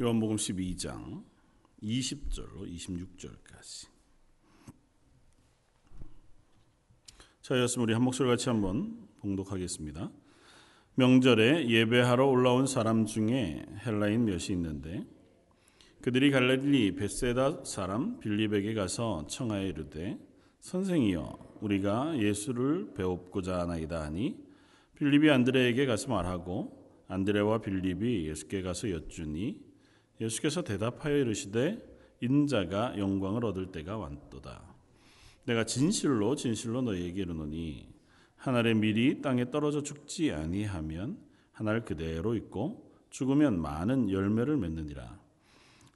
요한복음 12장 20절로 26절까지. 자, 였으면 우리 한 목소리 같이 한번 봉독하겠습니다. 명절에 예배하러 올라온 사람 중에 헬라인 몇이 있는데 그들이 갈릴리 베세다 사람 빌립에게 가서 청하에 이르되 선생이여 우리가 예수를 배웁고자 하나이다 하니 빌립이 안드레에게 가서 말하고 안드레와 빌립이 예수께 가서 여쭈니 예수께서 대답하여 이르시되 인자가 영광을 얻을 때가 왔도다. 내가 진실로 진실로 너희에게 이르노니 한 알의 밀이 땅에 떨어져 죽지 아니하면 한알 그대로 있고 죽으면 많은 열매를 맺느니라.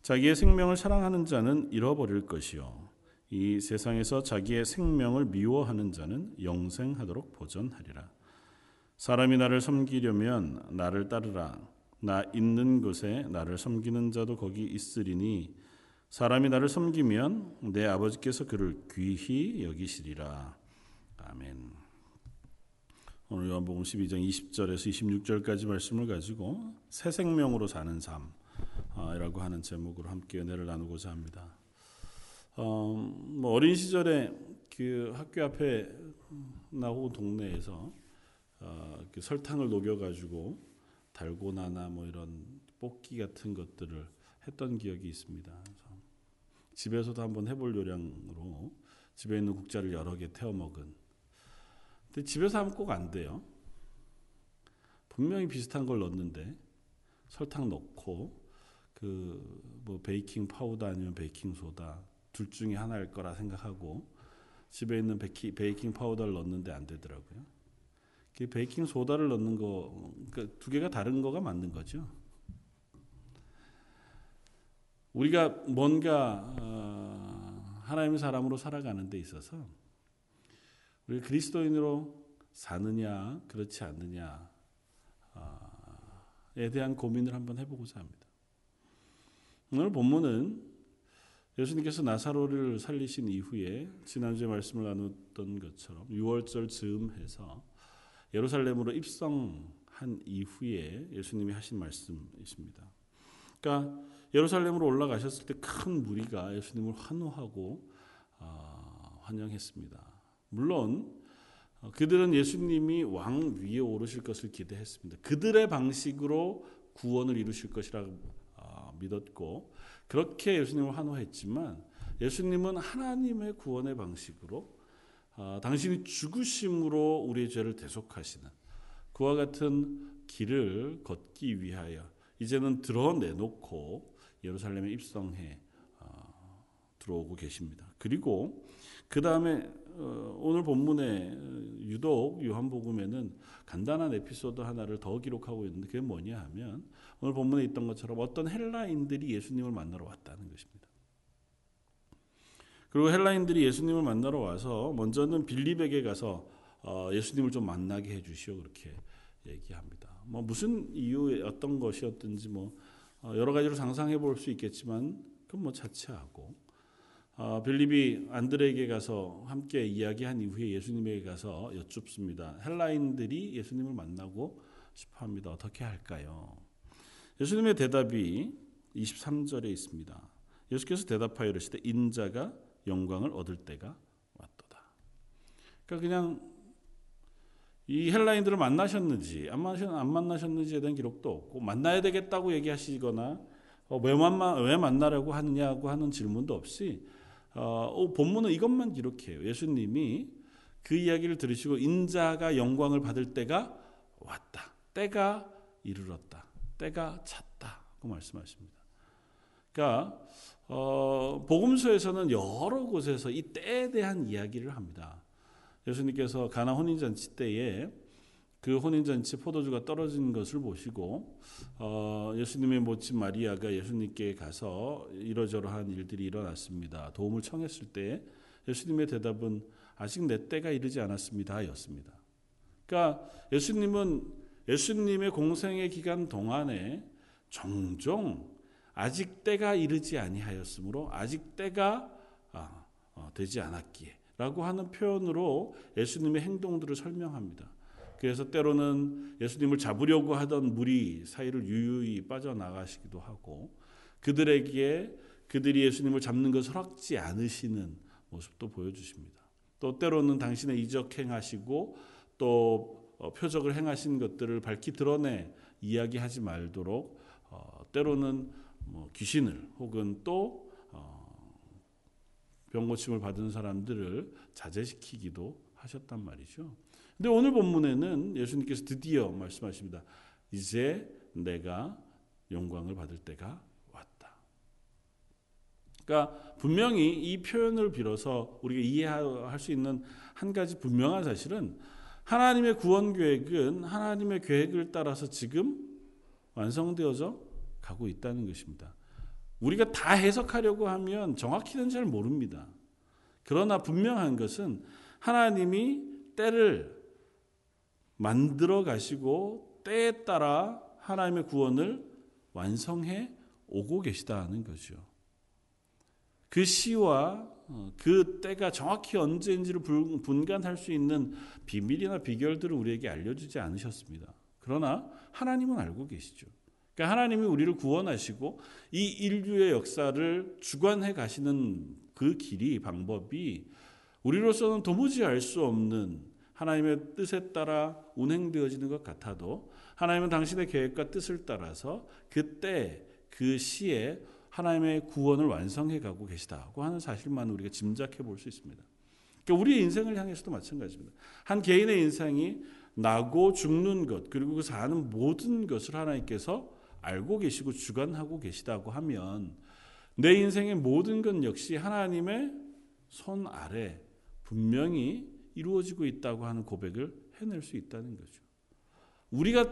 자기의 생명을 사랑하는 자는 잃어버릴 것이요. 이 세상에서 자기의 생명을 미워하는 자는 영생하도록 보존하리라. 사람이 나를 섬기려면 나를 따르라 나 있는 곳에 나를 섬기는 자도 거기 있으리니 사람이 나를 섬기면 내 아버지께서 그를 귀히 여기시리라 아멘. 오늘 요한복음 12장 20절에서 26절까지 말씀을 가지고 새 생명으로 사는 삶이라고 하는 제목으로 함께 은혜를 나누고자 합니다. 어, 뭐 어린 시절에 그 학교 앞에 나고 동네에서 어, 그 설탕을 녹여가지고 달고나나 뭐 이런 뽑기 같은 것들을 했던 기억이 있습니다. 집에서도 한번 해볼 요량으로 집에 있는 국자를 여러 개 태워 먹은 근데 집에서 하면 꼭 안 돼요. 분명히 비슷한 걸 넣는데 설탕 넣고 그 뭐 베이킹 파우더 아니면 베이킹 소다 둘 중에 하나일 거라 생각하고 집에 있는 베이킹 파우더를 넣는데 안 되더라고요. 그 베이킹 소다를 넣는 거, 그러니까 두 개가 다른 거가 맞는 거죠. 우리가 뭔가 어, 하나님의 사람으로 살아가는 데 있어서 우리 그리스도인으로 사느냐 그렇지 않느냐 에 대한 고민을 한번 해보고자 합니다. 오늘 본문은 예수님께서 나사로를 살리신 이후에 지난주에 말씀을 나눴던 것처럼 6월절 즈음해서 예루살렘으로 입성한 이후에 예수님이 하신 말씀이십니다. 그러니까 예루살렘으로 올라가셨을 때 큰 무리가 예수님을 환호하고 어, 환영했습니다. 물론 어, 그들은 예수님이 왕 위에 오르실 것을 기대했습니다. 그들의 방식으로 구원을 이루실 것이라고 어, 믿었고 그렇게 예수님을 환호했지만 예수님은 하나님의 구원의 방식으로 당신이 죽으심으로 우리의 죄를 대속하시는 그와 같은 길을 걷기 위하여 이제는 드러내놓고 예루살렘에 입성해 들어오고 계십니다. 그리고 그 다음에 어, 오늘 본문에 유독 요한복음에는 간단한 에피소드 하나를 더 기록하고 있는데 그게 뭐냐 하면 오늘 본문에 있던 것처럼 어떤 헬라인들이 예수님을 만나러 왔다는 것입니다. 그리고 헬라인들이 예수님을 만나러 와서 먼저는 빌립에게 가서 어, 예수님을 좀 만나게 해주시오 그렇게 얘기합니다. 뭐 무슨 이유에 어떤 것이었든지 뭐 어, 여러 가지로 상상해 볼 수 있겠지만 그건 뭐 자체하고 어, 빌립이 안드레에게 가서 함께 이야기한 이후에 예수님에게 가서 여쭙습니다. 헬라인들이 예수님을 만나고 싶어 합니다. 어떻게 할까요? 예수님의 대답이 23절에 있습니다. 예수께서 대답하여 이르시되 인자가 영광을 얻을 때가 왔도다. 그러니까 그냥 이 헬라인들을 만나셨는지 안, 만나셨는지에 대한 기록도 없고 만나야 되겠다고 얘기하시거나 어, 왜, 만나, 왜 만나려고 하느냐고 하는 질문도 없이 어, 본문은 이것만 기록해요. 예수님이 그 이야기를 들으시고 인자가 영광을 받을 때가 왔다. 때가 이르렀다. 때가 찼다. 그 말씀하십니다. 그러니까 어, 복음서에서는 여러 곳에서 이 때에 대한 이야기를 합니다. 예수님께서 가나 혼인잔치 때에 그 혼인잔치 포도주가 떨어진 것을 보시고 어, 예수님의 모친 마리아가 예수님께 가서 이러저러한 일들이 일어났습니다. 도움을 청했을 때 예수님의 대답은 아직 내 때가 이르지 않았습니다 였습니다. 그러니까 예수님은 예수님의 공생의 기간 동안에 종종 아직 때가 이르지 아니하였으므로 아직 때가 아, 어, 되지 않았기에라고 하는 표현으로 예수님의 행동들을 설명합니다. 그래서 때로는 예수님을 잡으려고 하던 무리 사이를 유유히 빠져나가시기도 하고 그들에게 그들이 예수님을 잡는 것을 허락지 않으시는 모습도 보여주십니다. 또 때로는 당신의 이적 행하시고 또 어, 표적을 행하신 것들을 밝히 드러내 이야기하지 말도록 어, 때로는 뭐 귀신을 혹은 또 어, 병고침을 받은 사람들을 자제시키기도 하셨단 말이죠. 근데 오늘 본문에는 예수님께서 드디어 말씀하십니다. 이제 내가 영광을 받을 때가 왔다. 그러니까 분명히 이 표현을 빌어서 우리가 이해할 수 있는 한 가지 분명한 사실은 하나님의 구원 계획은 하나님의 계획을 따라서 지금 완성되어져 가고 있다는 것입니다. 우리가 다 해석하려고 하면 정확히는 잘 모릅니다. 그러나 분명한 것은 하나님이 때를 만들어 가시고 때에 따라 하나님의 구원을 완성해 오고 계시다는 거죠. 그 시와 어, 그 때가 정확히 언제인지를 분간할 수 있는 비밀이나 비결들을 우리에게 알려주지 않으셨습니다. 그러나 하나님은 알고 계시죠. 그러니까 하나님이 우리를 구원하시고 이 인류의 역사를 주관해 가시는 그 길이 방법이 우리로서는 도무지 알 수 없는 하나님의 뜻에 따라 운행되어지는 것 같아도 하나님은 당신의 계획과 뜻을 따라서 그때 그 시에 하나님의 구원을 완성해 가고 계시다고 하는 사실만 우리가 짐작해 볼 수 있습니다. 그러니까 우리의 인생을 향해서도 마찬가지입니다. 한 개인의 인생이 나고 죽는 것 그리고 그 사는 모든 것을 하나님께서 알고 계시고 주관하고 계시다고 하면 내 인생의 모든 것 역시 하나님의 손 아래 분명히 이루어지고 있다고 하는 고백을 해낼 수 있다는 거죠. 우리가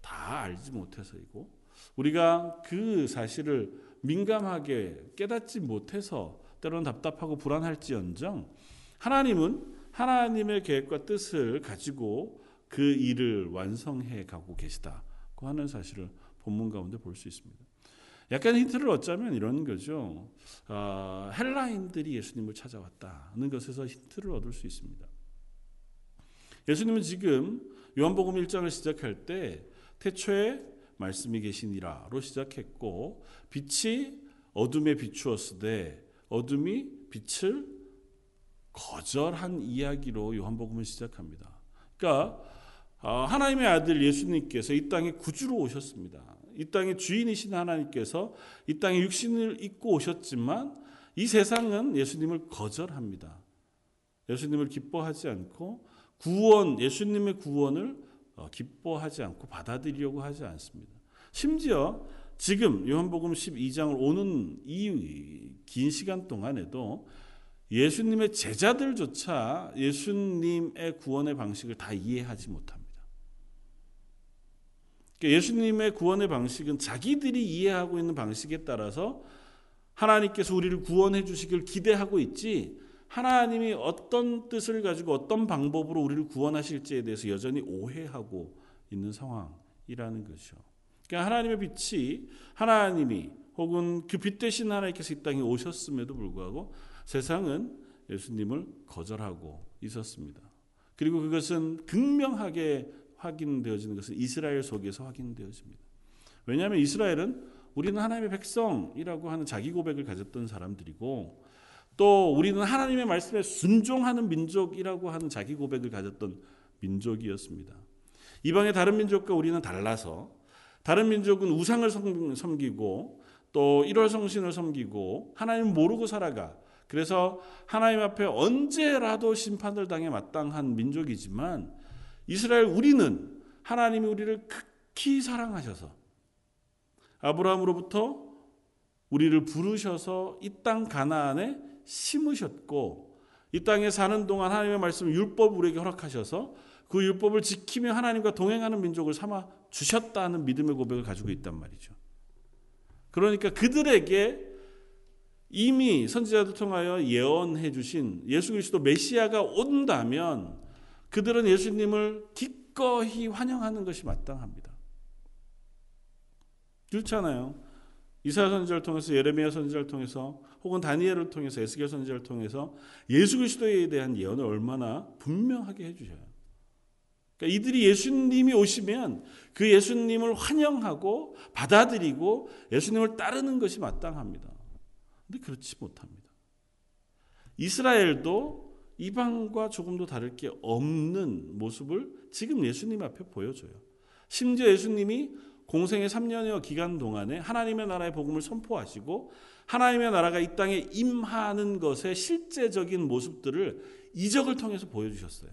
다 알지 못해서이고 우리가 그 사실을 민감하게 깨닫지 못해서 때로는 답답하고 불안할지언정 하나님은 하나님의 계획과 뜻을 가지고 그 일을 완성해 가고 계시다고 하는 사실을 본문 가운데 볼 수 있습니다. 약간 힌트를 얻자면 이런 거죠. 어, 헬라인들이 예수님을 찾아왔다는 것에서 힌트를 얻을 수 있습니다. 예수님은 지금 요한복음 1장을 시작할 때 태초에 말씀이 계시니라로 시작했고 빛이 어둠에 비추었으되 어둠이 빛을 거절한 이야기로 요한복음을 시작합니다. 그러니까 어, 하나님의 아들 예수님께서 이 땅에 구주로 오셨습니다. 이 땅의 주인이신 하나님께서 이 땅에 육신을 입고 오셨지만 이 세상은 예수님을 거절합니다. 예수님을 기뻐하지 않고 구원, 예수님의 구원을 어, 기뻐하지 않고 받아들이려고 하지 않습니다. 심지어 지금 요한복음 12장을 오는 이 긴 시간 동안에도 예수님의 제자들조차 예수님의 구원의 방식을 다 이해하지 못합니다. 그러니까 예수님의 구원의 방식은 자기들이 이해하고 있는 방식에 따라서 하나님께서 우리를 구원해 주시길 기대하고 있지 하나님이 어떤 뜻을 가지고 어떤 방법으로 우리를 구원하실지에 대해서 여전히 오해하고 있는 상황이라는 것이죠. 그러니까 하나님의 빛이 하나님이 혹은 그 빛 대신 하나님께서 이 땅에 오셨음에도 불구하고 세상은 예수님을 거절하고 있었습니다. 그리고 그것은 극명하게 확인되어지는 것은 이스라엘 속에서 확인되어집니다. 왜냐하면 이스라엘은 우리는 하나님의 백성이라고 하는 자기 고백을 가졌던 사람들이고 또 우리는 하나님의 말씀에 순종하는 민족이라고 하는 자기 고백을 가졌던 민족이었습니다. 이방의 다른 민족과 우리는 달라서 다른 민족은 우상을 섬기고 또 일월성신을 섬기고 하나님 모르고 살아가. 그래서 하나님 앞에 언제라도 심판을 당해 마땅한 민족이지만 이스라엘 우리는 하나님이 우리를 극히 사랑하셔서 아브라함으로부터 우리를 부르셔서 이 땅 가나안에 심으셨고 이 땅에 사는 동안 하나님의 말씀 율법 우리에게 허락하셔서 그 율법을 지키며 하나님과 동행하는 민족을 삼아 주셨다는 믿음의 고백을 가지고 있단 말이죠. 그러니까 그들에게 이미 선지자들 통하여 예언해 주신 예수 그리스도 메시아가 온다면 그들은 예수님을 기꺼이 환영하는 것이 마땅합니다. 그렇잖아요. 이사야 선지자를 통해서 예레미야 선지자를 통해서 혹은 다니엘을 통해서 에스겔 선지자를 통해서 예수 그리스도에 대한 예언을 얼마나 분명하게 해 주셔요. 그러니까 이들이 예수님이 오시면 그 예수님을 환영하고 받아들이고 예수님을 따르는 것이 마땅합니다. 근데 그렇지 못합니다. 이스라엘도 이방과 조금도 다를 게 없는 모습을 지금 예수님 앞에 보여줘요. 심지어 예수님이 공생의 3년여 기간 동안에 하나님의 나라의 복음을 선포하시고 하나님의 나라가 이 땅에 임하는 것의 실제적인 모습들을 이적을 통해서 보여주셨어요.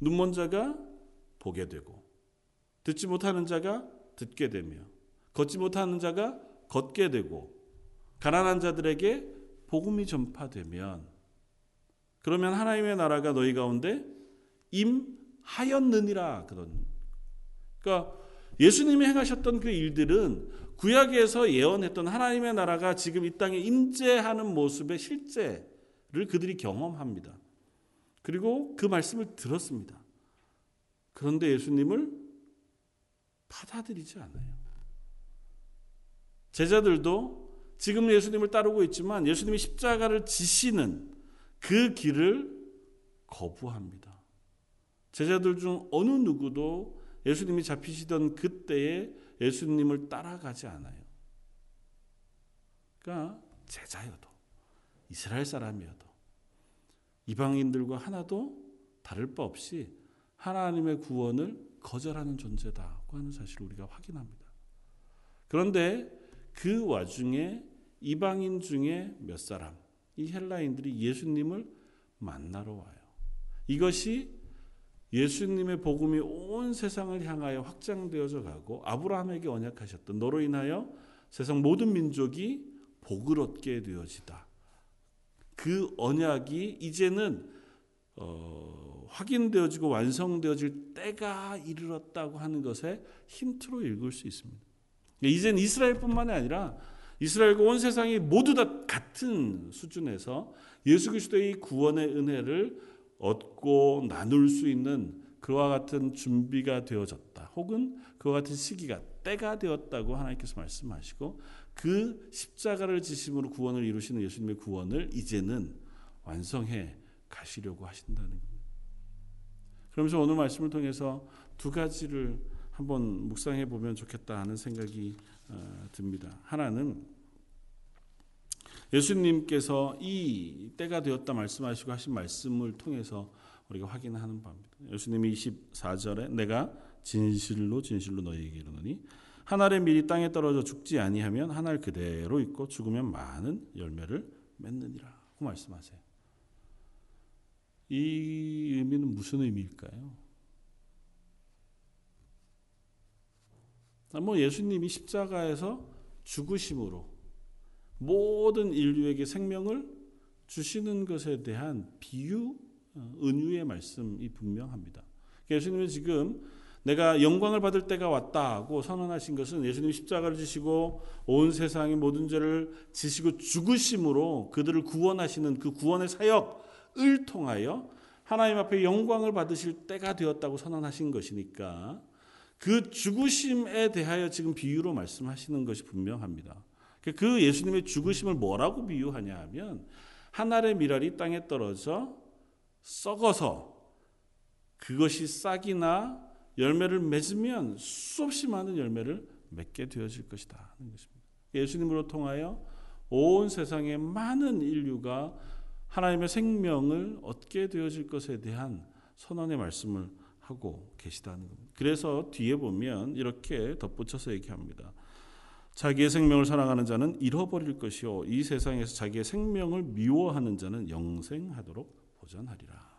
눈먼 자가 보게 되고 듣지 못하는 자가 듣게 되며 걷지 못하는 자가 걷게 되고 가난한 자들에게 복음이 전파되면 그러면 하나님의 나라가 너희 가운데 임하였느니라 그런 그러니까 예수님이 행하셨던 그 일들은 구약에서 예언했던 하나님의 나라가 지금 이 땅에 임재하는 모습의 실제를 그들이 경험합니다. 그리고 그 말씀을 들었습니다. 그런데 예수님을 받아들이지 않아요. 제자들도 지금 예수님을 따르고 있지만 예수님이 십자가를 지시는 그 길을 거부합니다. 제자들 중 어느 누구도 예수님이 잡히시던 그때에 예수님을 따라가지 않아요. 그러니까 제자여도 이스라엘 사람이어도 이방인들과 하나도 다를 바 없이 하나님의 구원을 거절하는 존재다고 하는 사실을 우리가 확인합니다. 그런데 그 와중에 이방인 중에 몇 사람, 이 헬라인들이 예수님을 만나러 와요. 이것이 예수님의 복음이 온 세상을 향하여 확장되어져 가고 아브라함에게 언약하셨던 너로 인하여 세상 모든 민족이 복을 얻게 되어지다. 그 언약이 이제는 어, 확인되어지고 완성되어질 때가 이르렀다고 하는 것에 힌트로 읽을 수 있습니다. 이젠 이스라엘뿐만이 아니라 이스라엘과 온 세상이 모두 다 같은 수준에서 예수 그리스도의 구원의 은혜를 얻고 나눌 수 있는 그와 같은 준비가 되어졌다. 혹은 그와 같은 시기가 때가 되었다고 하나님께서 말씀하시고 그 십자가를 지심으로 구원을 이루시는 예수님의 구원을 이제는 완성해 가시려고 하신다는 겁니다. 그러면서 오늘 말씀을 통해서 두 가지를 한번 묵상해 보면 좋겠다 하는 생각이 어, 듭니다. 하나는 예수님께서 이 때가 되었다 말씀하시고 하신 말씀을 통해서 우리가 확인하는 바입니다. 예수님이 24절에 내가 진실로 진실로 너희에게 이르노니 한 알의 밀이 땅에 떨어져 죽지 아니하면 한 알 그대로 있고 죽으면 많은 열매를 맺느니라고 말씀하세요. 이 의미는 무슨 의미일까요? 뭐 예수님이 십자가에서 죽으심으로 모든 인류에게 생명을 주시는 것에 대한 비유, 어, 은유의 말씀이 분명합니다. 예수님은 지금 내가 영광을 받을 때가 왔다고 선언하신 것은 예수님 십자가를 지시고 온 세상의 모든 죄를 지시고 죽으심으로 그들을 구원하시는 그 구원의 사역을 통하여 하나님 앞에 영광을 받으실 때가 되었다고 선언하신 것이니까 그 죽으심에 대하여 지금 비유로 말씀하시는 것이 분명합니다. 그 예수님의 죽으심을 뭐라고 비유하냐 하면 하늘의 미랄이 땅에 떨어져 썩어서 그것이 싹이나 열매를 맺으면 수없이 많은 열매를 맺게 되어질 것이다 하는 것입니다. 예수님으로 통하여 온 세상의 많은 인류가 하나님의 생명을 얻게 되어질 것에 대한 선언의 말씀을 하고 계시다는 겁니다. 그래서 뒤에 보면 이렇게 덧붙여서 얘기합니다. 자기의 생명을 사랑하는 자는 잃어버릴 것이요 이 세상에서 자기의 생명을 미워하는 자는 영생하도록 보전하리라.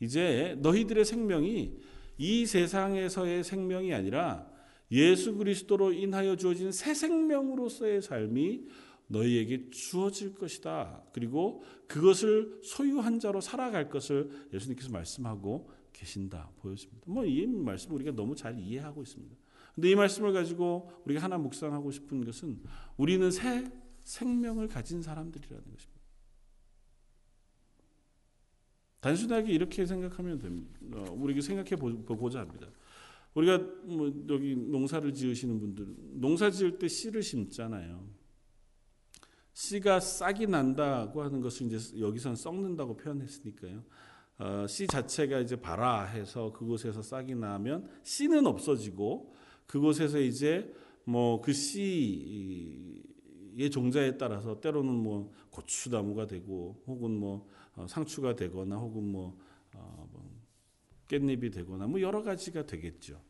이제 너희들의 생명이 이 세상에서의 생명이 아니라 예수 그리스도로 인하여 주어진 새 생명으로서의 삶이 너희에게 주어질 것이다. 그리고 그것을 소유한 자로 살아갈 것을 예수님께서 말씀하고 계신다 보여집니다. 뭐 이 말씀 우리가 너무 잘 이해하고 있습니다. 근데 이 말씀을 가지고 우리가 하나 묵상하고 싶은 것은 우리는 새 생명을 가진 사람들이라는 것입니다. 단순하게 이렇게 생각하면 됩니다. 어, 우리가 생각해 보고자 합니다. 우리가 뭐 여기 농사를 지으시는 분들 농사 지을 때 씨를 심잖아요. 씨가 싹이 난다고 하는 것을 이제 여기서는 썩는다고 표현했으니까요. 어, 씨 자체가 이제 발아 해서 그곳에서 싹이 나면 씨는 없어지고 그곳에서 이제 뭐그 씨의 종자에 따라서 때로는 뭐 고추나무가 되고 혹은 뭐 어, 상추가 되거나 혹은 뭐, 어, 뭐 깻잎이 되거나 뭐 여러 가지가 되겠죠.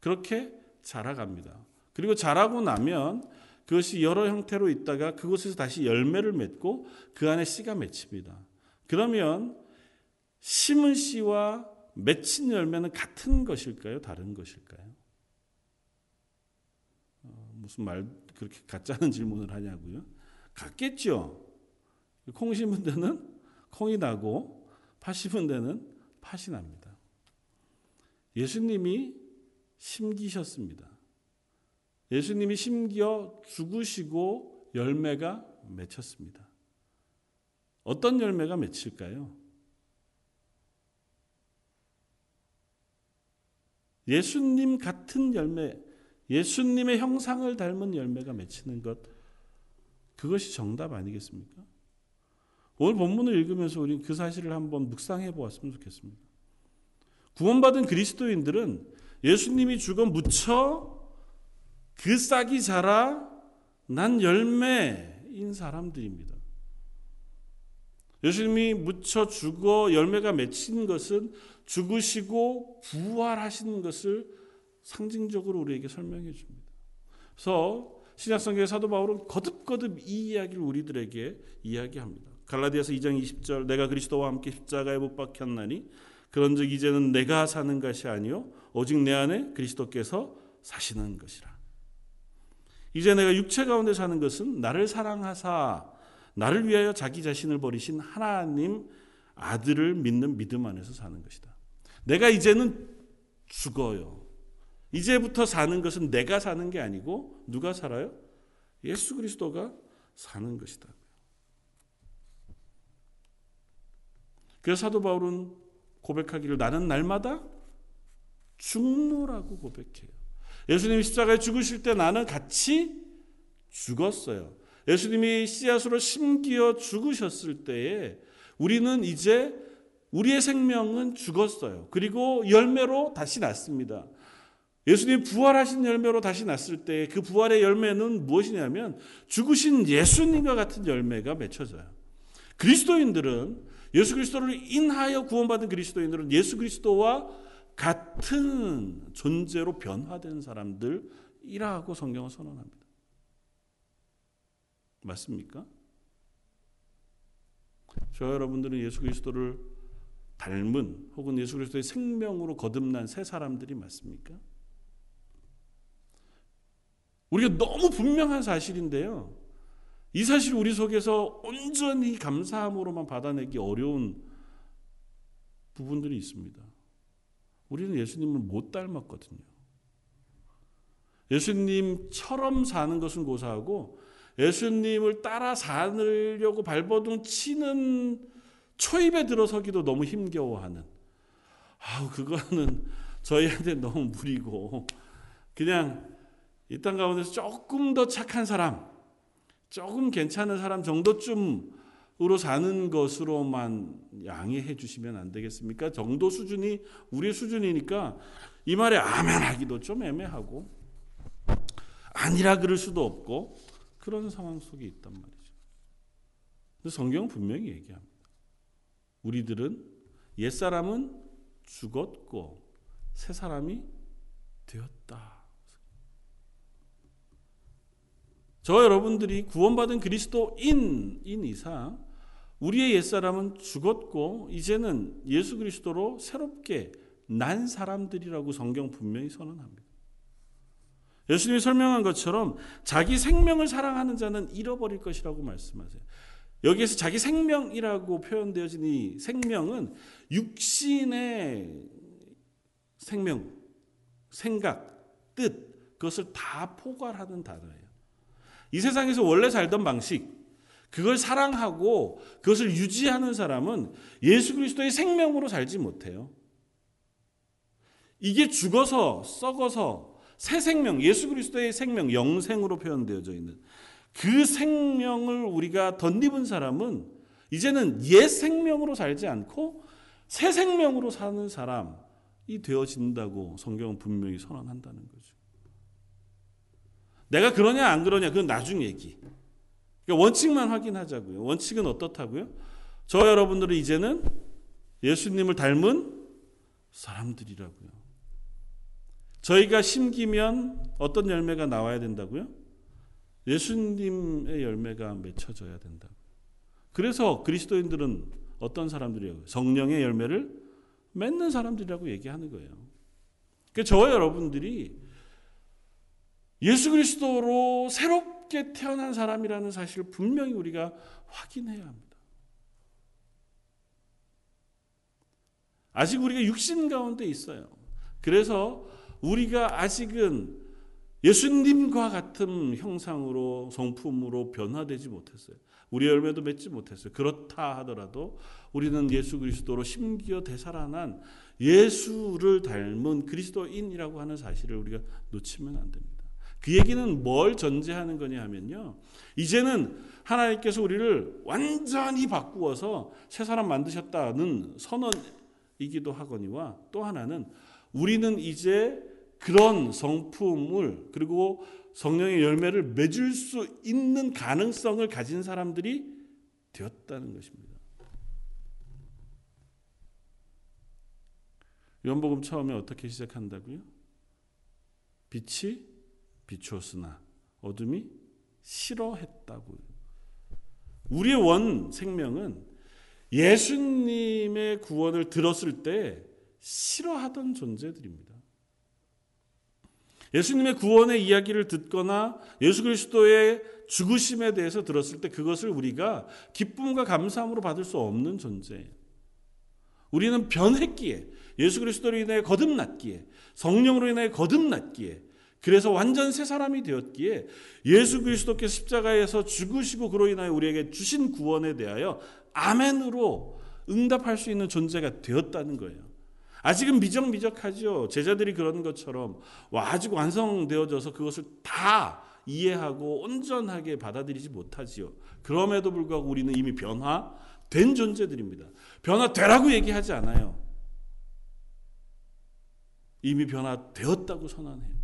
그렇게 자라갑니다. 그리고 자라고 나면 그것이 여러 형태로 있다가 그곳에서 다시 열매를 맺고 그 안에 씨가 맺힙니다. 그러면 심은 씨와 맺힌 열매는 같은 것일까요? 다른 것일까요? 어, 무슨 말 그렇게 가짜는 질문을 하냐고요? 같겠죠. 콩 심은 데는 콩이 나고 팥 심은 데는 팥이 납니다. 예수님이 심기셨습니다. 예수님이 심겨 죽으시고 열매가 맺혔습니다. 어떤 열매가 맺힐까요? 예수님 같은 열매, 예수님의 형상을 닮은 열매가 맺히는 것, 그것이 정답 아니겠습니까? 오늘 본문을 읽으면서 우리는 그 사실을 한번 묵상해 보았으면 좋겠습니다. 구원받은 그리스도인들은 예수님이 죽어 묻혀 그 싹이 자라 난 열매인 사람들입니다. 예수님이 묻혀 죽어 열매가 맺힌 것은 죽으시고 부활하시는 것을 상징적으로 우리에게 설명해 줍니다. 그래서 신약성경의 사도 바울은 거듭거듭 이 이야기를 우리들에게 이야기합니다. 갈라디아서 2장 20절 내가 그리스도와 함께 십자가에 못 박혔나니 그런즉 이제는 내가 사는 것이 아니요 오직 내 안에 그리스도께서 사시는 것이라. 이제 내가 육체 가운데 사는 것은 나를 사랑하사 나를 위하여 자기 자신을 버리신 하나님 아들을 믿는 믿음 안에서 사는 것이다. 내가 이제는 죽어요. 이제부터 사는 것은 내가 사는 게 아니고 누가 살아요? 예수 그리스도가 사는 것이다. 그래서 사도 바울은 고백하기를 나는 날마다 죽노라고 고백해요. 예수님이 십자가에 죽으실 때 나는 같이 죽었어요. 예수님이 씨앗으로 심기어 죽으셨을 때에 우리는 이제 우리의 생명은 죽었어요. 그리고 열매로 다시 났습니다. 예수님 부활하신 열매로 다시 났을 때 그 부활의 열매는 무엇이냐면 죽으신 예수님과 같은 열매가 맺혀져요. 그리스도인들은 예수 그리스도를 인하여 구원받은 그리스도인들은 예수 그리스도와 같은 존재로 변화된 사람들이라고 성경은 선언합니다. 맞습니까? 저 여러분들은 예수 그리스도를 닮은 혹은 예수 그리스도의 생명으로 거듭난 새 사람들이 맞습니까? 우리가 너무 분명한 사실인데요. 이 사실 우리 속에서 온전히 감사함으로만 받아내기 어려운 부분들이 있습니다. 우리는 예수님을 못 닮았거든요. 예수님처럼 사는 것은 고사하고 예수님을 따라 살려고 발버둥 치는 초입에 들어서기도 너무 힘겨워하는 아우 그거는 저희한테 너무 무리고 그냥 이 땅 가운데서 조금 더 착한 사람 조금 괜찮은 사람 정도쯤으로 사는 것으로만 양해해 주시면 안 되겠습니까? 정도 수준이 우리 수준이니까 이 말에 아멘 하기도 좀 애매하고 아니라 그럴 수도 없고 그런 상황 속에 있단 말이죠. 성경은 분명히 얘기합니다. 우리들은 옛사람은 죽었고 새 사람이 되었다. 저 여러분들이 구원받은 그리스도인 인 이상 우리의 옛사람은 죽었고 이제는 예수 그리스도로 새롭게 난 사람들이라고 성경 분명히 선언합니다. 예수님이 설명한 것처럼 자기 생명을 사랑하는 자는 잃어버릴 것이라고 말씀하세요. 여기에서 자기 생명이라고 표현되어진 이 생명은 육신의 생명, 생각, 뜻, 그것을 다 포괄하는 단어예요. 이 세상에서 원래 살던 방식, 그걸 사랑하고 그것을 유지하는 사람은 예수 그리스도의 생명으로 살지 못해요. 이게 죽어서 썩어서 새 생명, 예수 그리스도의 생명, 영생으로 표현되어져 있는 그 생명을 우리가 덧입은 사람은 이제는 옛 생명으로 살지 않고 새 생명으로 사는 사람이 되어진다고 성경은 분명히 선언한다는 거죠. 내가 그러냐 안 그러냐 그건 나중 얘기. 그러니까 원칙만 확인하자고요. 원칙은 어떻다고요? 저 여러분들은 이제는 예수님을 닮은 사람들이라고요. 저희가 심기면 어떤 열매가 나와야 된다고요? 예수님의 열매가 맺혀져야 된다. 그래서 그리스도인들은 어떤 사람들이에요? 성령의 열매를 맺는 사람들이라고 얘기하는 거예요. 그러니까 저와 여러분들이 예수 그리스도로 새롭게 태어난 사람이라는 사실을 분명히 우리가 확인해야 합니다. 아직 우리가 육신 가운데 있어요. 그래서 우리가 아직은 예수님과 같은 형상으로 성품으로 변화되지 못했어요. 우리 열매도 맺지 못했어요. 그렇다 하더라도 우리는 예수 그리스도로 심기어 되살아난 예수를 닮은 그리스도인이라고 하는 사실을 우리가 놓치면 안 됩니다. 그 얘기는 뭘 전제하는 거냐 하면요. 이제는 하나님께서 우리를 완전히 바꾸어서 새 사람 만드셨다는 선언이기도 하거니와 또 하나는 우리는 이제 그런 성품을 그리고 성령의 열매를 맺을 수 있는 가능성을 가진 사람들이 되었다는 것입니다. 요한복음 처음에 어떻게 시작한다고요? 빛이 비추었으나 어둠이 싫어했다고요. 우리의 원 생명은 예수님의 구원을 들었을 때 싫어하던 존재들입니다. 예수님의 구원의 이야기를 듣거나 예수 그리스도의 죽으심에 대해서 들었을 때 그것을 우리가 기쁨과 감사함으로 받을 수 없는 존재예요. 우리는 변했기에 예수 그리스도로 인해 거듭났기에 성령으로 인해 거듭났기에 그래서 완전 새 사람이 되었기에 예수 그리스도께 십자가에서 죽으시고 그로 인하여 우리에게 주신 구원에 대하여 아멘으로 응답할 수 있는 존재가 되었다는 거예요. 아직은 미적미적하죠. 제자들이 그런 것처럼 아직 완성되어져서 그것을 다 이해하고 온전하게 받아들이지 못하지요. 그럼에도 불구하고 우리는 이미 변화된 존재들입니다. 변화되라고 얘기하지 않아요. 이미 변화되었다고 선언해요.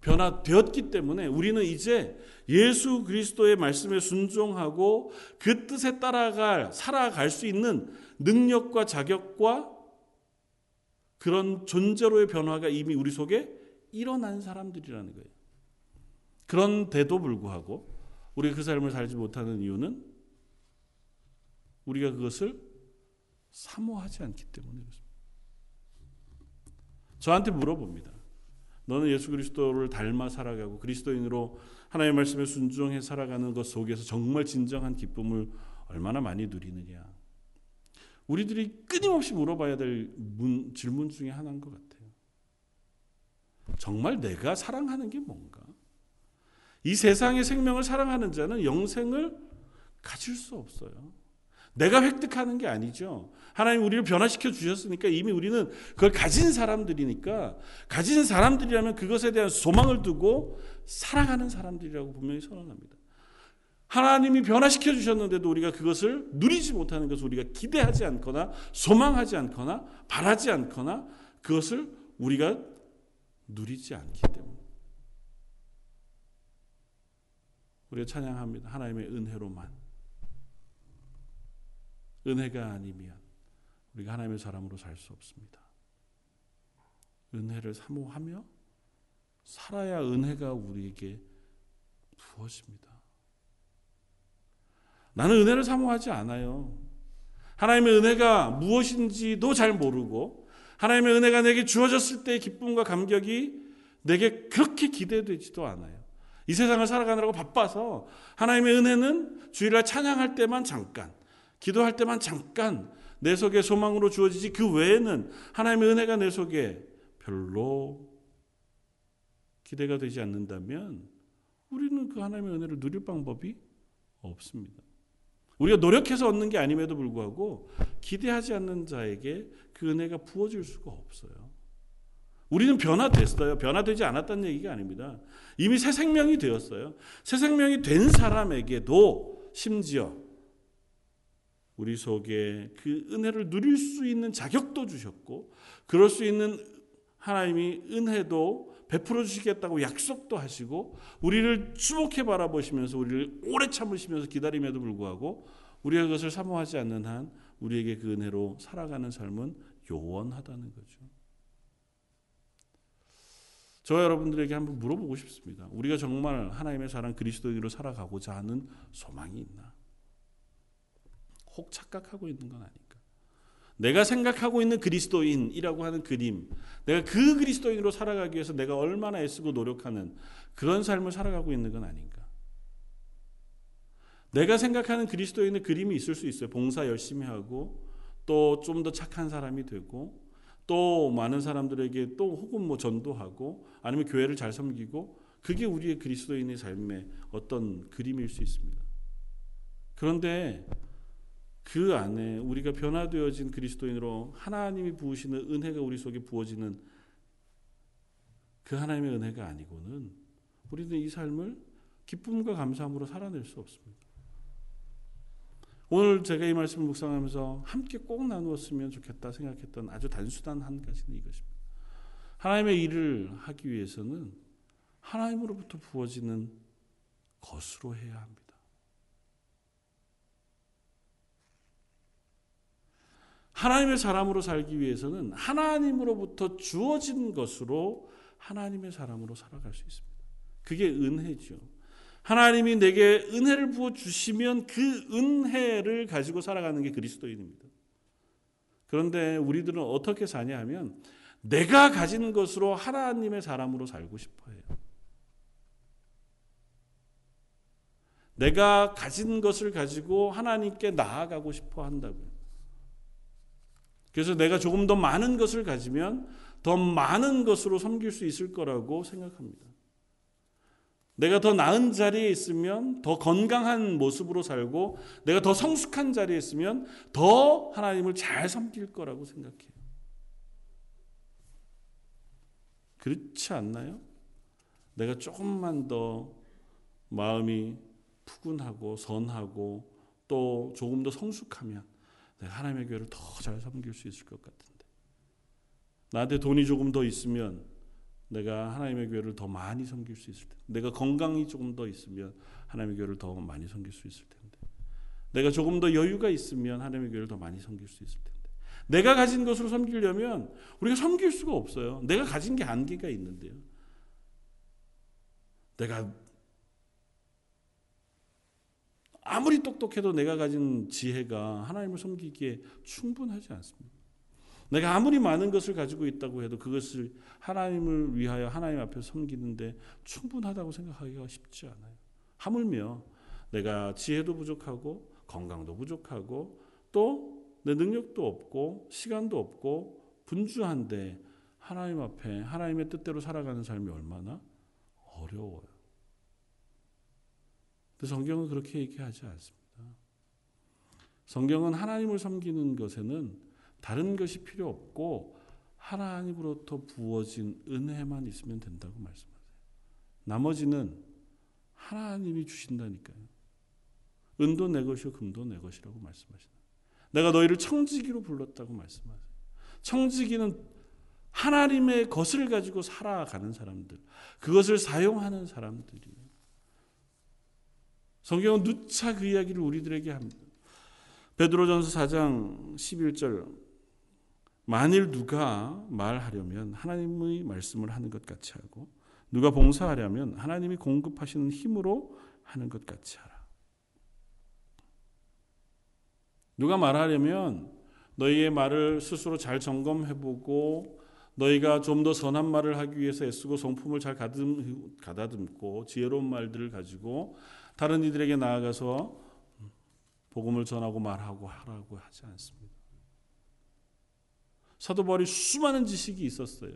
변화되었기 때문에 우리는 이제 예수 그리스도의 말씀에 순종하고 그 뜻에 따라갈 살아갈 수 있는 능력과 자격과 그런 존재로의 변화가 이미 우리 속에 일어난 사람들이라는 거예요. 그런데도 불구하고 우리가 그 삶을 살지 못하는 이유는 우리가 그것을 사모하지 않기 때문에 그렇습니다. 저한테 물어봅니다. 너는 예수 그리스도를 닮아 살아가고 그리스도인으로 하나님의 말씀에 순종해 살아가는 것 속에서 정말 진정한 기쁨을 얼마나 많이 누리느냐. 우리들이 끊임없이 물어봐야 될 문, 질문 중에 하나인 것 같아요. 정말 내가 사랑하는 게 뭔가? 이 세상의 생명을 사랑하는 자는 영생을 가질 수 없어요. 내가 획득하는 게 아니죠. 하나님 우리를 변화시켜 주셨으니까 이미 우리는 그걸 가진 사람들이니까 가진 사람들이라면 그것에 대한 소망을 두고 살아가는 사람들이라고 분명히 선언합니다. 하나님이 변화시켜 주셨는데도 우리가 그것을 누리지 못하는 것을 우리가 기대하지 않거나 소망하지 않거나 바라지 않거나 그것을 우리가 누리지 않기 때문에 우리가 찬양합니다. 하나님의 은혜로만 은혜가 아니면 우리가 하나님의 사람으로 살 수 없습니다. 은혜를 사모하며 살아야 은혜가 우리에게 부어집니다. 나는 은혜를 사모하지 않아요. 하나님의 은혜가 무엇인지도 잘 모르고 하나님의 은혜가 내게 주어졌을 때의 기쁨과 감격이 내게 그렇게 기대되지도 않아요. 이 세상을 살아가느라고 바빠서 하나님의 은혜는 주일날 찬양할 때만 잠깐 기도할 때만 잠깐 내 속에 소망으로 주어지지 그 외에는 하나님의 은혜가 내 속에 별로 기대가 되지 않는다면 우리는 그 하나님의 은혜를 누릴 방법이 없습니다. 우리가 노력해서 얻는 게 아님에도 불구하고 기대하지 않는 자에게 그 은혜가 부어질 수가 없어요. 우리는 변화됐어요. 변화되지 않았다는 얘기가 아닙니다. 이미 새 생명이 되었어요. 새 생명이 된 사람에게도 심지어 우리 속에 그 은혜를 누릴 수 있는 자격도 주셨고 그럴 수 있는 하나님이 은혜도 베풀어 주시겠다고 약속도 하시고 우리를 주목해 바라보시면서 우리를 오래 참으시면서 기다림에도 불구하고 우리가 그것을 사모하지 않는 한 우리에게 그 은혜로 살아가는 삶은 요원하다는 거죠. 저 여러분들에게 한번 물어보고 싶습니다. 우리가 정말 하나님의 사랑 그리스도인으로 살아가고자 하는 소망이 있나? 혹 착각하고 있는 건 아닌가? 내가 생각하고 있는 그리스도인이라고 하는 그림, 내가 그 그리스도인으로 살아가기 위해서 내가 얼마나 애쓰고 노력하는 그런 삶을 살아가고 있는 건 아닌가? 내가 생각하는 그리스도인의 그림이 있을 수 있어요. 봉사 열심히 하고 또 좀 더 착한 사람이 되고 또 많은 사람들에게 또 혹은 뭐 전도하고 아니면 교회를 잘 섬기고 그게 우리의 그리스도인의 삶의 어떤 그림일 수 있습니다. 그런데 그 안에 우리가 변화되어진 그리스도인으로 하나님이 부으시는 은혜가 우리 속에 부어지는 그 하나님의 은혜가 아니고는 우리는 이 삶을 기쁨과 감사함으로 살아낼 수 없습니다. 오늘 제가 이 말씀을 묵상하면서 함께 꼭 나누었으면 좋겠다 생각했던 아주 단순한 한 가지는 이것입니다. 하나님의 일을 하기 위해서는 하나님으로부터 부어지는 것으로 해야 합니다. 하나님의 사람으로 살기 위해서는 하나님으로부터 주어진 것으로 하나님의 사람으로 살아갈 수 있습니다. 그게 은혜죠. 하나님이 내게 은혜를 부어 주시면 그 은혜를 가지고 살아가는 게 그리스도인입니다. 그런데 우리들은 어떻게 사냐 하면 내가 가진 것으로 하나님의 사람으로 살고 싶어 해요. 내가 가진 것을 가지고 하나님께 나아가고 싶어 한다고요. 그래서 내가 조금 더 많은 것을 가지면 더 많은 것으로 섬길 수 있을 거라고 생각합니다. 내가 더 나은 자리에 있으면 더 건강한 모습으로 살고 내가 더 성숙한 자리에 있으면 더 하나님을 잘 섬길 거라고 생각해요. 그렇지 않나요? 내가 조금만 더 마음이 푸근하고 선하고 또 조금 더 성숙하면 하나님의 교회를 더 잘 섬길 수 있을 것 같은데 나한테 돈이 조금 더 있으면 내가 하나님의 교회를 더 많이 섬길 수 있을 텐데 내가 건강이 조금 더 있으면 하나님의 교회를 더 많이 섬길 수 있을 텐데 내가 조금 더 여유가 있으면 하나님의 교회를 더 많이 섬길 수 있을 텐데 내가 가진 것으로 섬기려면 우리가 섬길 수가 없어요. 내가 가진 게 한계가 있는데요. 내가 아무리 똑똑해도 내가 가진 지혜가 하나님을 섬기기에 충분하지 않습니다. 내가 아무리 많은 것을 가지고 있다고 해도 그것을 하나님을 위하여 하나님 앞에 섬기는데 충분하다고 생각하기가 쉽지 않아요. 하물며 내가 지혜도 부족하고 건강도 부족하고 또 내 능력도 없고 시간도 없고 분주한데 하나님 앞에 하나님의 뜻대로 살아가는 삶이 얼마나 어려워요. 성경은 그렇게 얘기하지 않습니다. 성경은 하나님을 섬기는 것에는 다른 것이 필요 없고 하나님으로부터 부어진 은혜만 있으면 된다고 말씀하세요. 나머지는 하나님이 주신다니까요. 은도 내 것이요 금도 내 것이라고 말씀하시나. 내가 너희를 청지기로 불렀다고 말씀하세요. 청지기는 하나님의 것을 가지고 살아가는 사람들, 그것을 사용하는 사람들이에요. 성경은 누차 그 이야기를 우리들에게 합니다. 베드로전서 4장 11절 만일 누가 말하려면 하나님의 말씀을 하는 것 같이 하고 누가 봉사하려면 하나님이 공급하시는 힘으로 하는 것 같이 하라. 누가 말하려면 너희의 말을 스스로 잘 점검해보고 너희가 좀 더 선한 말을 하기 위해서 애쓰고 성품을 잘 가다듬고 지혜로운 말들을 가지고 다른 이들에게 나아가서 복음을 전하고 말하고 하라고 하지 않습니다. 사도 바울이 수많은 지식이 있었어요.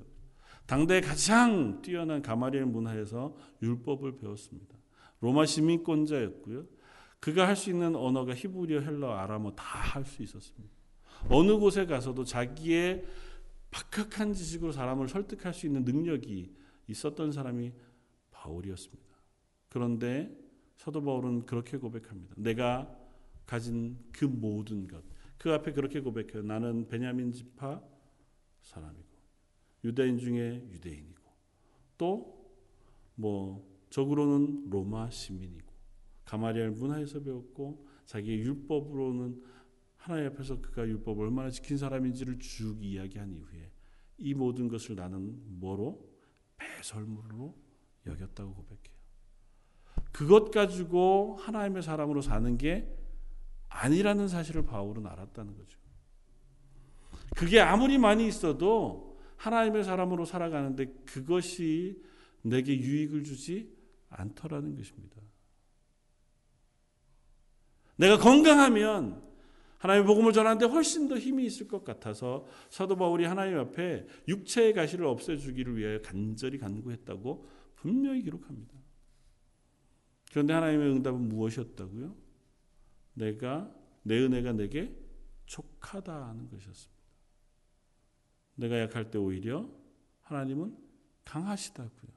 당대 가장 뛰어난 가마리엘 문화에서 율법을 배웠습니다. 로마 시민권자였고요. 그가 할 수 있는 언어가 히브리어, 헬러, 아람어 다 할 수 있었습니다. 어느 곳에 가서도 자기의 박학한 지식으로 사람을 설득할 수 있는 능력이 있었던 사람이 바울이었습니다. 그런데 사도 바울은 그렇게 고백합니다. 내가 가진 그 모든 것. 그 앞에 그렇게 고백해요. 나는 베냐민 지파 사람이고 유대인 중에 유대인이고 또 뭐 적으로는 로마 시민이고 가마리엘 문화에서 배웠고 자기의 율법으로는 하나님 앞에서 그가 율법을 얼마나 지킨 사람인지를 쭉 이야기한 이후에 이 모든 것을 나는 뭐로 배설물로 여겼다고 고백해요. 그것 가지고 하나님의 사람으로 사는 게 아니라는 사실을 바울은 알았다는 거죠. 그게 아무리 많이 있어도 하나님의 사람으로 살아가는데 그것이 내게 유익을 주지 않더라는 것입니다. 내가 건강하면 하나님의 복음을 전하는데 훨씬 더 힘이 있을 것 같아서 사도 바울이 하나님 앞에 육체의 가시를 없애주기를 위하여 간절히 간구했다고 분명히 기록합니다. 그런데 하나님의 응답은 무엇이었다고요? 내가 내 은혜가 내게 족하다 하는 것이었습니다. 내가 약할 때 오히려 하나님은 강하시다고요.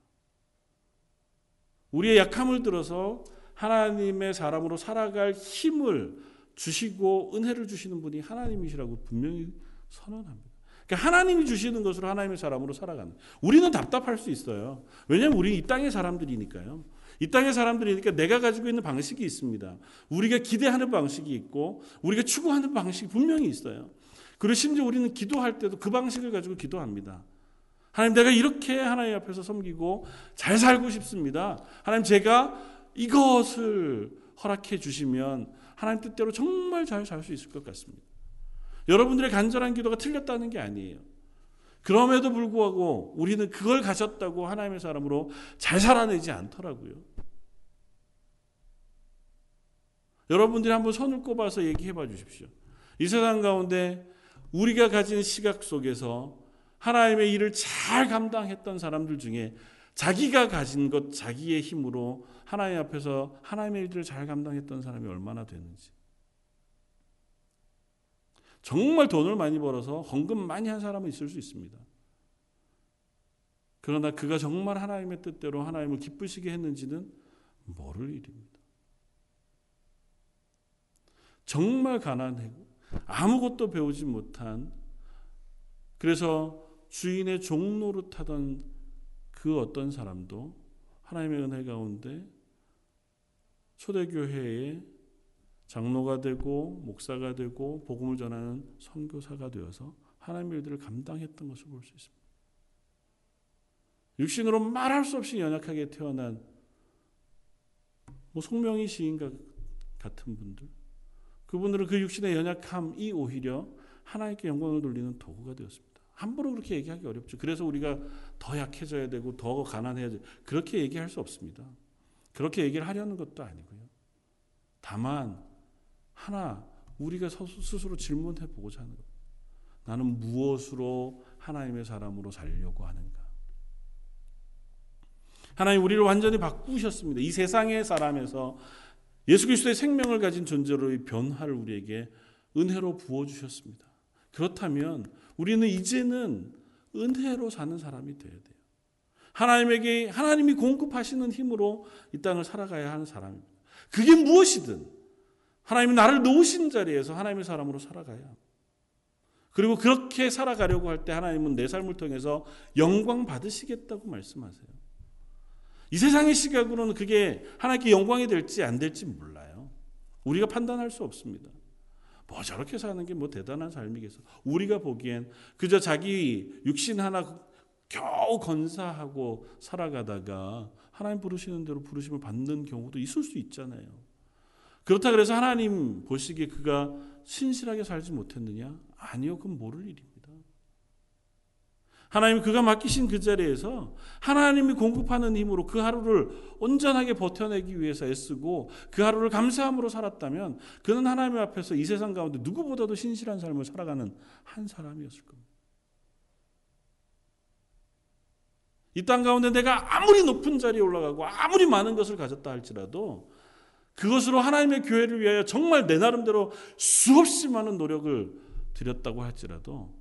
우리의 약함을 들어서 하나님의 사람으로 살아갈 힘을 주시고 은혜를 주시는 분이 하나님이시라고 분명히 선언합니다. 그러니까 하나님이 주시는 것으로 하나님의 사람으로 살아가는. 우리는 답답할 수 있어요. 왜냐하면 우리 이 땅의 사람들이니까요. 이 땅의 사람들이니까 내가 가지고 있는 방식이 있습니다. 우리가 기대하는 방식이 있고 우리가 추구하는 방식이 분명히 있어요. 그리고 심지어 우리는 기도할 때도 그 방식을 가지고 기도합니다. 하나님 내가 이렇게 하나님 앞에서 섬기고 잘 살고 싶습니다. 하나님 제가 이것을 허락해 주시면 하나님 뜻대로 정말 잘 살 수 있을 것 같습니다. 여러분들의 간절한 기도가 틀렸다는 게 아니에요. 그럼에도 불구하고 우리는 그걸 가졌다고 하나님의 사람으로 잘 살아내지 않더라고요. 여러분들이 한번 손을 꼽아서 얘기해 봐 주십시오. 이 세상 가운데 우리가 가진 시각 속에서 하나님의 일을 잘 감당했던 사람들 중에 자기가 가진 것, 자기의 힘으로 하나님 앞에서 하나님의 일들을 잘 감당했던 사람이 얼마나 되는지. 정말 돈을 많이 벌어서 헌금 많이 한 사람은 있을 수 있습니다. 그러나 그가 정말 하나님의 뜻대로 하나님을 기쁘시게 했는지는 모를 일입니다. 정말 가난하고 아무것도 배우지 못한 그래서 주인의 종로로 타던 그 어떤 사람도 하나님의 은혜 가운데 초대교회의 장로가 되고 목사가 되고 복음을 전하는 선교사가 되어서 하나님의 일들을 감당했던 것을 볼 수 있습니다. 육신으로 말할 수 없이 연약하게 태어난 뭐 송명희 시인 같은 분들 그분들은 그 육신의 연약함이 오히려 하나님께 영광을 돌리는 도구가 되었습니다. 함부로 그렇게 얘기하기 어렵죠. 그래서 우리가 더 약해져야 되고 더 가난해야 돼. 그렇게 얘기할 수 없습니다. 그렇게 얘기를 하려는 것도 아니고요. 다만 하나 우리가 스스로 질문해 보고자 하는 것. 나는 무엇으로 하나님의 사람으로 살려고 하는가? 하나님 우리를 완전히 바꾸셨습니다. 이 세상의 사람에서 예수 그리스도의 생명을 가진 존재로의 변화를 우리에게 은혜로 부어 주셨습니다. 그렇다면 우리는 이제는 은혜로 사는 사람이 되어야 돼요. 하나님에게 하나님이 공급하시는 힘으로 이 땅을 살아가야 하는 사람입니다. 그게 무엇이든 하나님이 나를 놓으신 자리에서 하나님의 사람으로 살아가야 그리고 그렇게 살아가려고 할 때 하나님은 내 삶을 통해서 영광 받으시겠다고 말씀하세요. 이 세상의 시각으로는 그게 하나님께 영광이 될지 안 될지 몰라요. 우리가 판단할 수 없습니다. 뭐 저렇게 사는 게 뭐 대단한 삶이겠어. 우리가 보기엔 그저 자기 육신 하나 겨우 건사하고 살아가다가 하나님 부르시는 대로 부르심을 받는 경우도 있을 수 있잖아요. 그렇다 그래서 하나님 보시기에 그가 신실하게 살지 못했느냐? 아니요, 그건 모를 일입니다. 하나님이 그가 맡기신 그 자리에서 하나님이 공급하는 힘으로 그 하루를 온전하게 버텨내기 위해서 애쓰고 그 하루를 감사함으로 살았다면 그는 하나님 앞에서 이 세상 가운데 누구보다도 신실한 삶을 살아가는 한 사람이었을 겁니다. 이 땅 가운데 내가 아무리 높은 자리에 올라가고 아무리 많은 것을 가졌다 할지라도 그것으로 하나님의 교회를 위하여 정말 내 나름대로 수없이 많은 노력을 들였다고 할지라도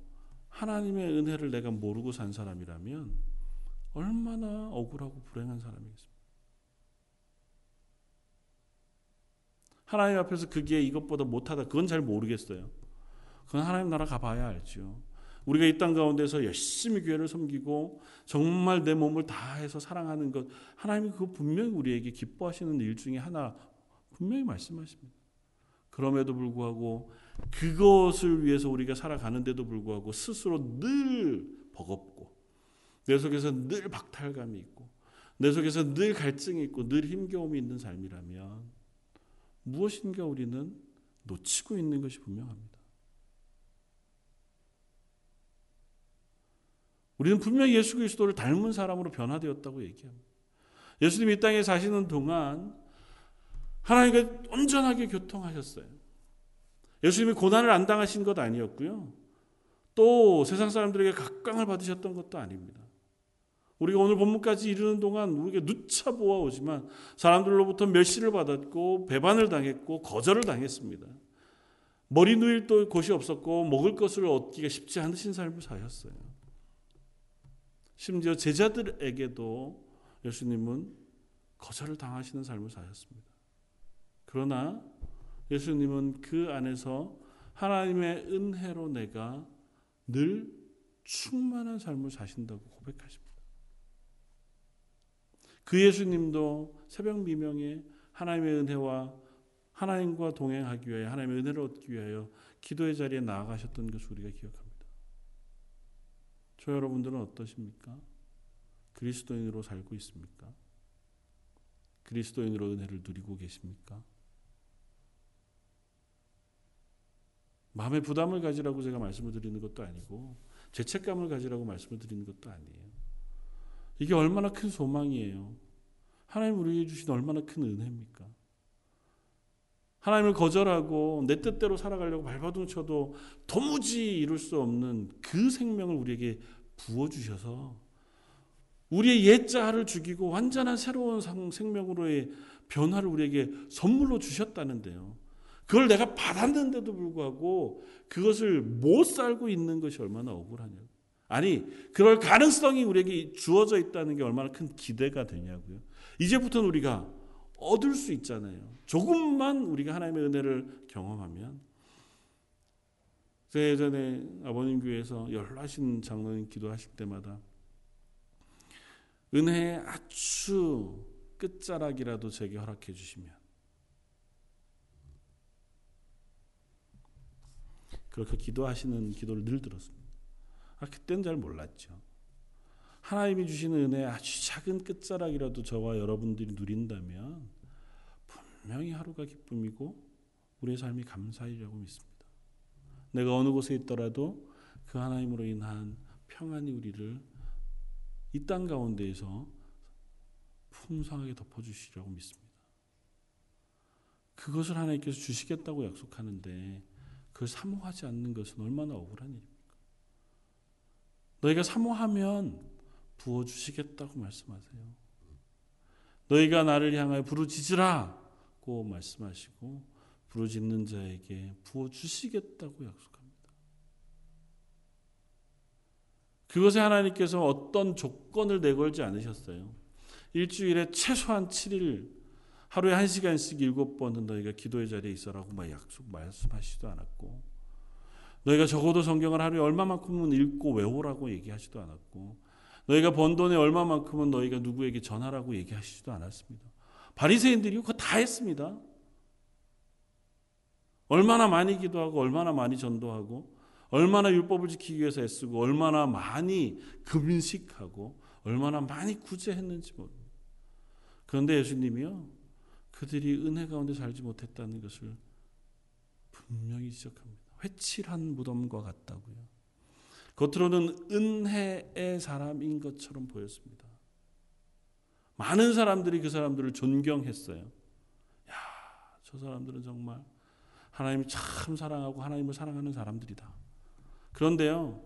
하나님의 은혜를 내가 모르고 산 사람이라면 얼마나 억울하고 불행한 사람이겠습니까? 하나님 앞에서 그게 이것보다 못하다. 그건 잘 모르겠어요. 그건 하나님 나라 가봐야 알죠. 우리가 이 땅 가운데서 열심히 교회를 섬기고 정말 내 몸을 다해서 사랑하는 것 하나님이 그거 분명히 우리에게 기뻐하시는 일 중에 하나 분명히 말씀하십니다. 그럼에도 불구하고 그것을 위해서 우리가 살아가는데도 불구하고 스스로 늘 버겁고 내 속에서 늘 박탈감이 있고 내 속에서 늘 갈증이 있고 늘 힘겨움이 있는 삶이라면 무엇인가 우리는 놓치고 있는 것이 분명합니다. 우리는 분명히 예수 그리스도를 닮은 사람으로 변화되었다고 얘기합니다. 예수님이 이 땅에 사시는 동안 하나님과 온전하게 교통하셨어요. 예수님이 고난을 안 당하신 것 아니었고요. 또 세상 사람들에게 각광을 받으셨던 것도 아닙니다. 우리가 오늘 본문까지 이르는 동안 우리가 누차 보아오지만 사람들로부터 멸시를 받았고 배반을 당했고 거절을 당했습니다. 머리 누일 또 곳이 없었고 먹을 것을 얻기가 쉽지 않으신 삶을 사셨어요. 심지어 제자들에게도 예수님은 거절을 당하시는 삶을 사셨습니다. 그러나 예수님은 그 안에서 하나님의 은혜로 내가 늘 충만한 삶을 사신다고 고백하십니다. 그 예수님도 새벽 미명에 하나님의 은혜와 하나님과 동행하기 위하여 하나님의 은혜를 얻기 위하여 기도의 자리에 나아가셨던 것을 우리가 기억합니다. 저 여러분들은 어떠십니까? 그리스도인으로 살고 있습니까? 그리스도인으로 은혜를 누리고 계십니까? 마음의 부담을 가지라고 제가 말씀을 드리는 것도 아니고 죄책감을 가지라고 말씀을 드리는 것도 아니에요. 이게 얼마나 큰 소망이에요. 하나님 우리에게 주신 얼마나 큰 은혜입니까? 하나님을 거절하고 내 뜻대로 살아가려고 발버둥 쳐도 도무지 이룰 수 없는 그 생명을 우리에게 부어주셔서 우리의 옛자를 죽이고 완전한 새로운 생명으로의 변화를 우리에게 선물로 주셨다는데요. 그걸 내가 받았는데도 불구하고 그것을 못 살고 있는 것이 얼마나 억울하냐고. 아니, 그럴 가능성이 우리에게 주어져 있다는 게 얼마나 큰 기대가 되냐고요. 이제부터는 우리가 얻을 수 있잖아요. 조금만 우리가 하나님의 은혜를 경험하면. 제가 예전에 아버님 교회에서 연락하신 장로님 기도하실 때마다 은혜의 아주 끝자락이라도 제게 허락해 주시면 그렇게 기도하시는 기도를 늘 들었습니다. 아, 그때는 잘 몰랐죠. 하나님이 주시는 은혜 아주 작은 끝자락이라도 저와 여러분들이 누린다면 분명히 하루가 기쁨이고 우리의 삶이 감사이라고 믿습니다. 내가 어느 곳에 있더라도 그 하나님으로 인한 평안이 우리를 이 땅 가운데에서 풍성하게 덮어주시려고 믿습니다. 그것을 하나님께서 주시겠다고 약속하는데 그걸 사모하지 않는 것은 얼마나 억울한 일입니까? 너희가 사모하면 부어주시겠다고 말씀하세요. 너희가 나를 향하여 부르짖으라고 말씀하시고 부르짖는 자에게 부어주시겠다고 약속합니다. 그것에 하나님께서 어떤 조건을 내걸지 않으셨어요. 일주일에 최소한 7일 하루에 한 시간씩 일곱 번은 너희가 기도의 자리에 있어라고 막 약속 말씀하시지도 않았고 너희가 적어도 성경을 하루에 얼마만큼은 읽고 외우라고 얘기하지도 않았고 너희가 번 돈에 얼마만큼은 너희가 누구에게 전하라고 얘기하시지도 않았습니다. 바리새인들이 그거 다 했습니다. 얼마나 많이 기도하고 얼마나 많이 전도하고 얼마나 율법을 지키기 위해서 애쓰고 얼마나 많이 금식하고 얼마나 많이 구제했는지 모릅니다. 그런데 예수님이요 그들이 은혜 가운데 살지 못했다는 것을 분명히 지적합니다. 회칠한 무덤과 같다고요. 겉으로는 은혜의 사람인 것처럼 보였습니다. 많은 사람들이 그 사람들을 존경했어요. 야, 저 사람들은 정말 하나님을 참 사랑하고 하나님을 사랑하는 사람들이다. 그런데요,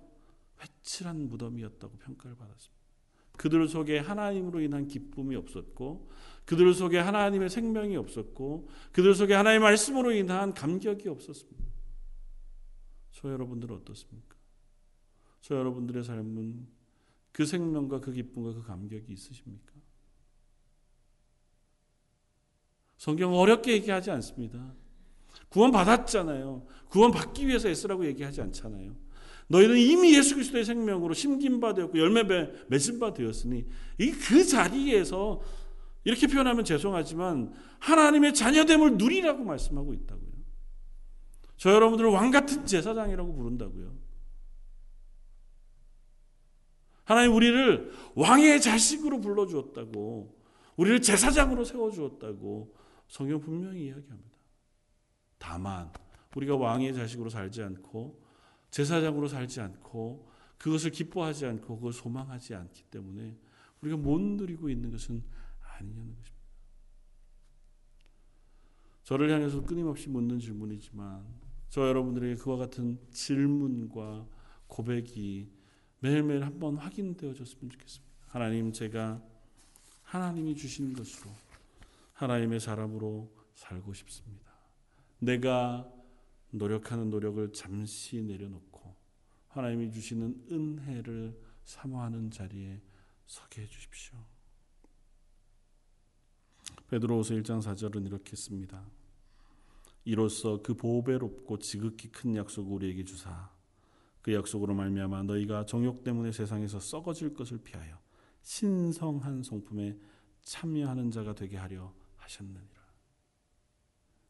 회칠한 무덤이었다고 평가를 받았습니다. 그들 속에 하나님으로 인한 기쁨이 없었고 그들 속에 하나님의 생명이 없었고 그들 속에 하나님의 말씀으로 인한 감격이 없었습니다. 저 여러분들은 어떻습니까? 저 여러분들의 삶은 그 생명과 그 기쁨과 그 감격이 있으십니까? 성경 어렵게 얘기하지 않습니다. 구원 받았잖아요. 구원 받기 위해서 애쓰라고 얘기하지 않잖아요. 너희는 이미 예수 그리스도의 생명으로 심긴 바 되었고 열매 맺은 바 되었으니 이 그 자리에서 이렇게 표현하면 죄송하지만 하나님의 자녀됨을 누리라고 말씀하고 있다고요. 저 여러분들을 왕 같은 제사장이라고 부른다고요. 하나님 우리를 왕의 자식으로 불러 주었다고 우리를 제사장으로 세워 주었다고 성경 분명히 이야기합니다. 다만 우리가 왕의 자식으로 살지 않고 제사장으로 살지 않고 그것을 기뻐하지 않고 그걸 소망하지 않기 때문에 우리가 못 누리고 있는 것은 아니냐는 것입니다. 저를 향해서 끊임없이 묻는 질문이지만 저 여러분들에게 그와 같은 질문과 고백이 매일매일 한번 확인되어졌으면 좋겠습니다. 하나님 제가 하나님이 주신 것으로 하나님의 사람으로 살고 싶습니다. 내가 노력하는 노력을 잠시 내려놓고 하나님이 주시는 은혜를 사모하는 자리에 서게 해 주십시오. 베드로후서 1장 4절은 이렇게 씁니다. 이로써 그 보배롭고 지극히 큰 약속을 우리에게 주사 그 약속으로 말미암아 너희가 정욕 때문에 세상에서 썩어질 것을 피하여 신성한 성품에 참여하는 자가 되게 하려 하셨느니라.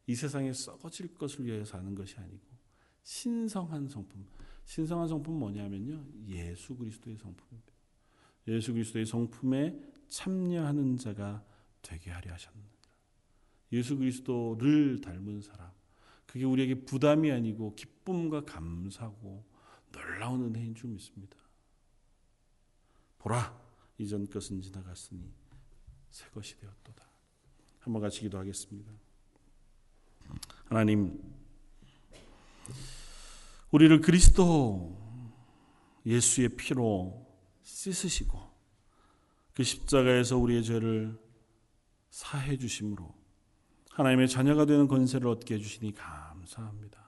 이 세상에 썩어질 것을 위하여 사는 것이 아니고 신성한 성품. 신성한 성품 뭐냐면요. 예수 그리스도의 성품입니다. 예수 그리스도의 성품에 참여하는 자가 되게 하려 하셨느니라. 예수 그리스도를 닮은 사람. 그게 우리에게 부담이 아니고 기쁨과 감사고 놀라운 은혜인 줄 믿습니다. 보라, 이전 것은 지나갔으니 새 것이 되었도다. 한번 같이 기도하겠습니다. 하나님, 우리를 그리스도 예수의 피로 씻으시고 그 십자가에서 우리의 죄를 사해 주심으로 하나님의 자녀가 되는 권세를 얻게 해 주시니 감사합니다.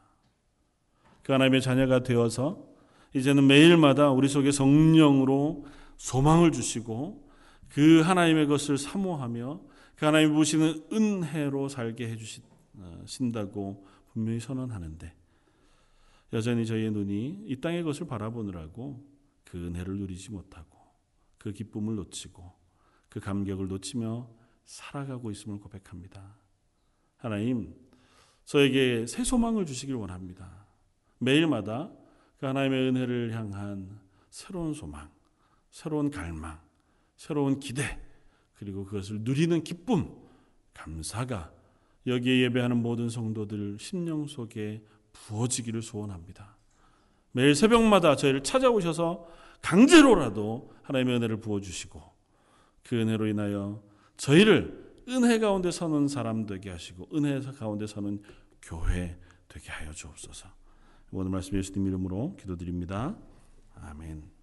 그 하나님의 자녀가 되어서 이제는 매일마다 우리 속에 성령으로 소망을 주시고 그 하나님의 것을 사모하며 그 하나님 부시는 은혜로 살게 해 주 신다고 분명히 선언하는데 여전히 저희의 눈이 이 땅의 것을 바라보느라고 그 은혜를 누리지 못하고 그 기쁨을 놓치고 그 감격을 놓치며 살아가고 있음을 고백합니다. 하나님, 저에게 새 소망을 주시길 원합니다. 매일마다 그 하나님의 은혜를 향한 새로운 소망, 새로운 갈망, 새로운 기대, 그리고 그것을 누리는 기쁨, 감사가 여기에 예배하는 모든 성도들 심령 속에 부어지기를 소원합니다. 매일 새벽마다 저희를 찾아오셔서 강제로라도 하나님의 은혜를 부어주시고 그 은혜로 인하여 저희를 은혜 가운데 서는 사람 되게 하시고 은혜 가운데 서는 교회 되게 하여 주옵소서. 오늘 말씀 예수님 이름으로 기도드립니다. 아멘.